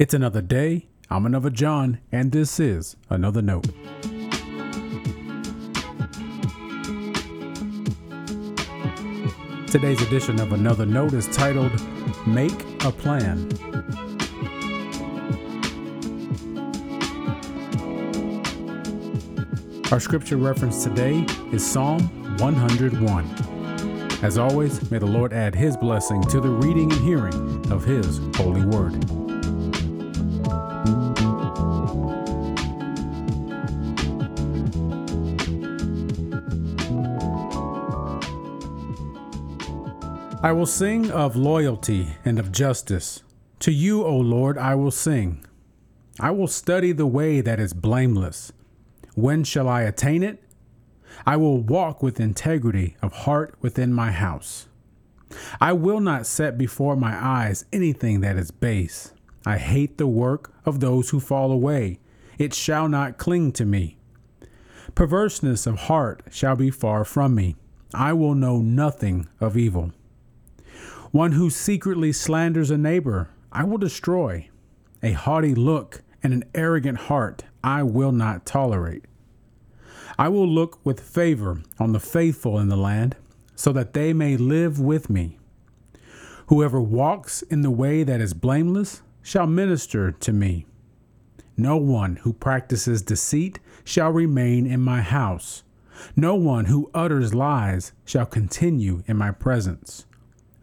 It's another day. I'm another John, and this is another note. Today's edition of Another Note is titled Make a Plan. Our scripture reference today is Psalm 101. As always, may the Lord add his blessing to the reading and hearing of his holy word. I will sing of loyalty and of justice. To you, O Lord, I will sing. I will study the way that is blameless. When shall I attain it? I will walk with integrity of heart within my house. I will not set before my eyes anything that is base. I hate the work of those who fall away. It shall not cling to me. Perverseness of heart shall be far from me. I will know nothing of evil. One who secretly slanders a neighbor, I will destroy. A haughty look and an arrogant heart I will not tolerate. I will look with favor on the faithful in the land, so that they may live with me. Whoever walks in the way that is blameless shall minister to me. No one who practices deceit shall remain in my house. No one who utters lies shall continue in my presence.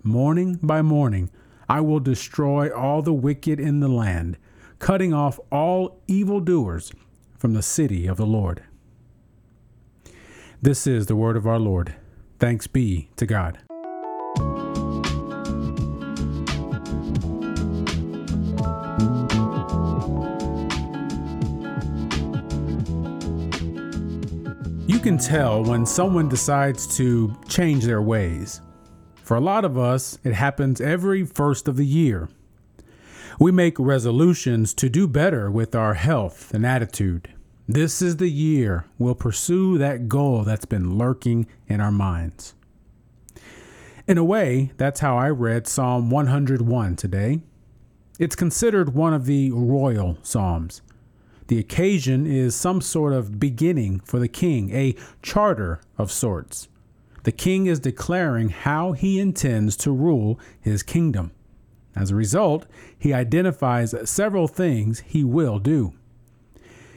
Morning by morning, I will destroy all the wicked in the land, cutting off all evildoers from the city of the Lord. This is the word of our Lord. Thanks be to God. You can tell when someone decides to change their ways. For a lot of us, it happens every first of the year. We make resolutions to do better with our health and attitude. This is the year we'll pursue that goal that's been lurking in our minds. In a way, that's how I read Psalm 101 today. It's considered one of the royal psalms. The occasion is some sort of beginning for the king, a charter of sorts. The king is declaring how he intends to rule his kingdom. As a result, he identifies several things he will do.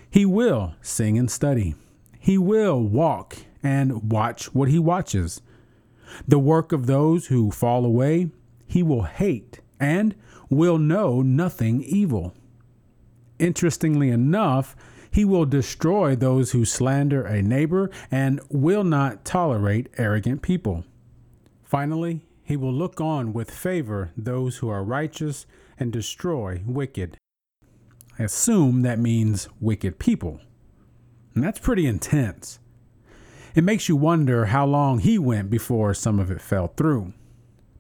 He will sing and study. He will walk and watch what he watches. The work of those who fall away, he will hate and will know nothing evil. Interestingly enough, he will destroy those who slander a neighbor and will not tolerate arrogant people. Finally, he will look on with favor those who are righteous and destroy wicked. I assume that means wicked people. And that's pretty intense. It makes you wonder how long he went before some of it fell through.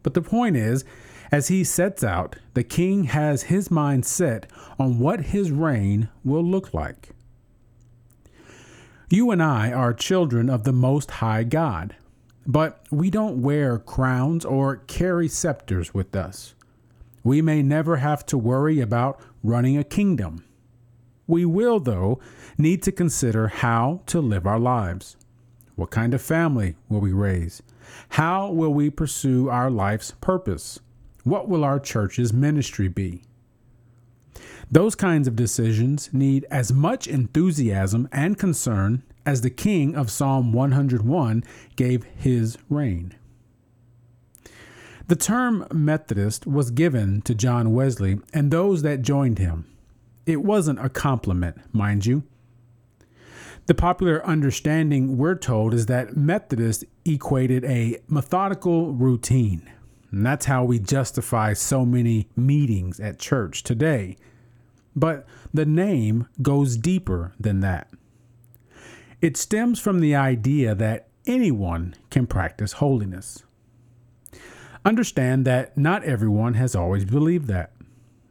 But the point is, as he sets out, the king has his mind set on what his reign will look like. You and I are children of the Most High God, but we don't wear crowns or carry scepters with us. We may never have to worry about running a kingdom. We will, though, need to consider how to live our lives. What kind of family will we raise? How will we pursue our life's purpose? What will our church's ministry be? Those kinds of decisions need as much enthusiasm and concern as the king of Psalm 101 gave his reign. The term Methodist was given to John Wesley and those that joined him. It wasn't a compliment, mind you. The popular understanding, we're told, is that Methodist equated a methodical routine. And that's how we justify so many meetings at church today. But the name goes deeper than that. It stems from the idea that anyone can practice holiness. Understand that not everyone has always believed that.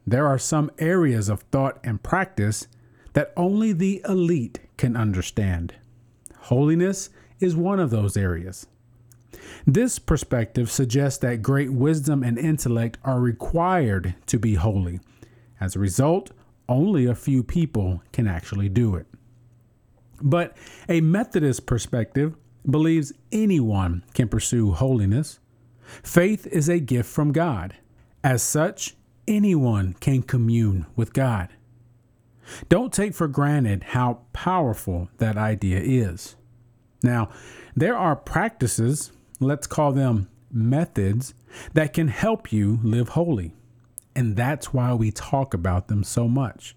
There are some areas of thought and practice that only the elite can understand. Holiness is one of those areas. This perspective suggests that great wisdom and intellect are required to be holy, As a result, only a few people can actually do it. But a Methodist perspective believes anyone can pursue holiness. Faith is a gift from God. As such, anyone can commune with God. Don't take for granted how powerful that idea is. Now, there are practices, let's call them methods, that can help you live holy. And that's why we talk about them so much.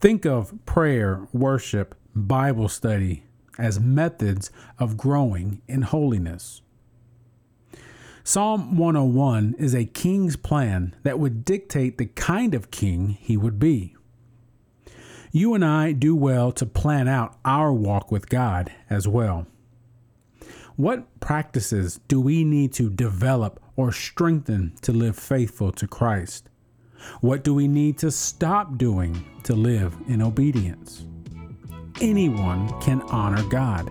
Think of prayer, worship, Bible study as methods of growing in holiness. Psalm 101 is a king's plan that would dictate the kind of king he would be. You and I do well to plan out our walk with God as well. What practices do we need to develop or strengthen to live faithful to Christ? What do we need to stop doing to live in obedience? Anyone can honor God,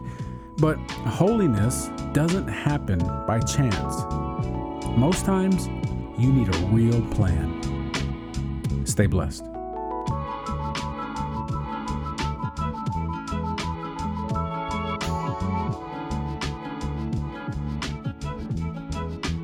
but holiness doesn't happen by chance. Most times, you need a real plan. Stay blessed.